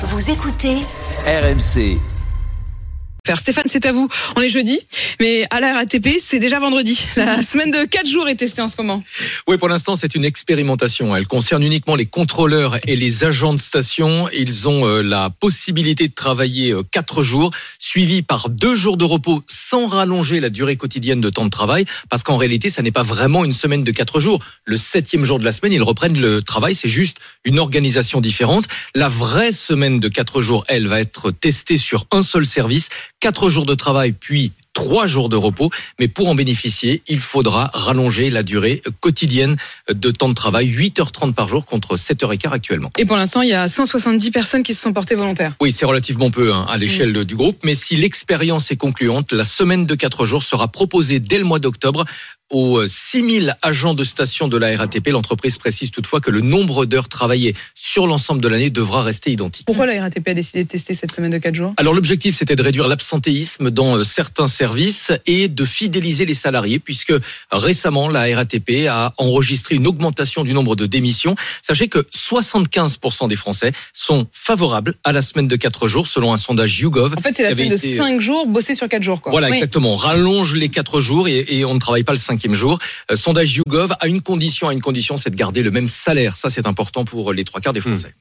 Vous écoutez RMC. Faire. Stéphane, c'est à vous. On est jeudi, mais à la RATP, c'est déjà vendredi. La semaine de 4 jours est testée en ce moment. Oui, pour l'instant, c'est une expérimentation. Elle concerne uniquement les contrôleurs et les agents de station. Ils ont euh, la possibilité de travailler 4 jours, suivis par 2 jours de repos sans rallonger la durée quotidienne de temps de travail, parce qu'en réalité, ça n'est pas vraiment une semaine de 4 jours. Le septième jour de la semaine, ils reprennent le travail. C'est juste une organisation différente. La vraie semaine de 4 jours, elle, va être testée sur un seul service 4 jours de travail, puis 3 jours de repos. Mais pour en bénéficier, il faudra rallonger la durée quotidienne de temps de travail, 8h30 par jour contre 7h15 actuellement. Et pour l'instant, il y a 170 personnes qui se sont portées volontaires. Oui, c'est relativement peu hein, à l'échelle du groupe, mais si l'expérience est concluante, la semaine de 4 jours sera proposée dès le mois d'octobre aux 6000 agents de station de la RATP. L'entreprise précise toutefois que le nombre d'heures travaillées sur l'ensemble de l'année devra rester identique. Pourquoi la RATP a décidé de tester cette semaine de 4 jours? Alors l'objectif c'était de réduire l'absentéisme dans euh, certains services et de fidéliser les salariés puisque récemment la RATP a enregistré une augmentation du nombre de démissions. Sachez que 75% des Français sont favorables à la semaine de 4 jours selon un sondage YouGov. En fait c'est la semaine de 5 jours bossé sur 4 jours. Quoi. Voilà oui. exactement. On rallonge les 4 jours et, et on ne travaille pas le 5 jour. Euh, sondage YouGov a une condition, à une condition, c'est de garder le même salaire. Ça, c'est important pour les trois quarts des Français.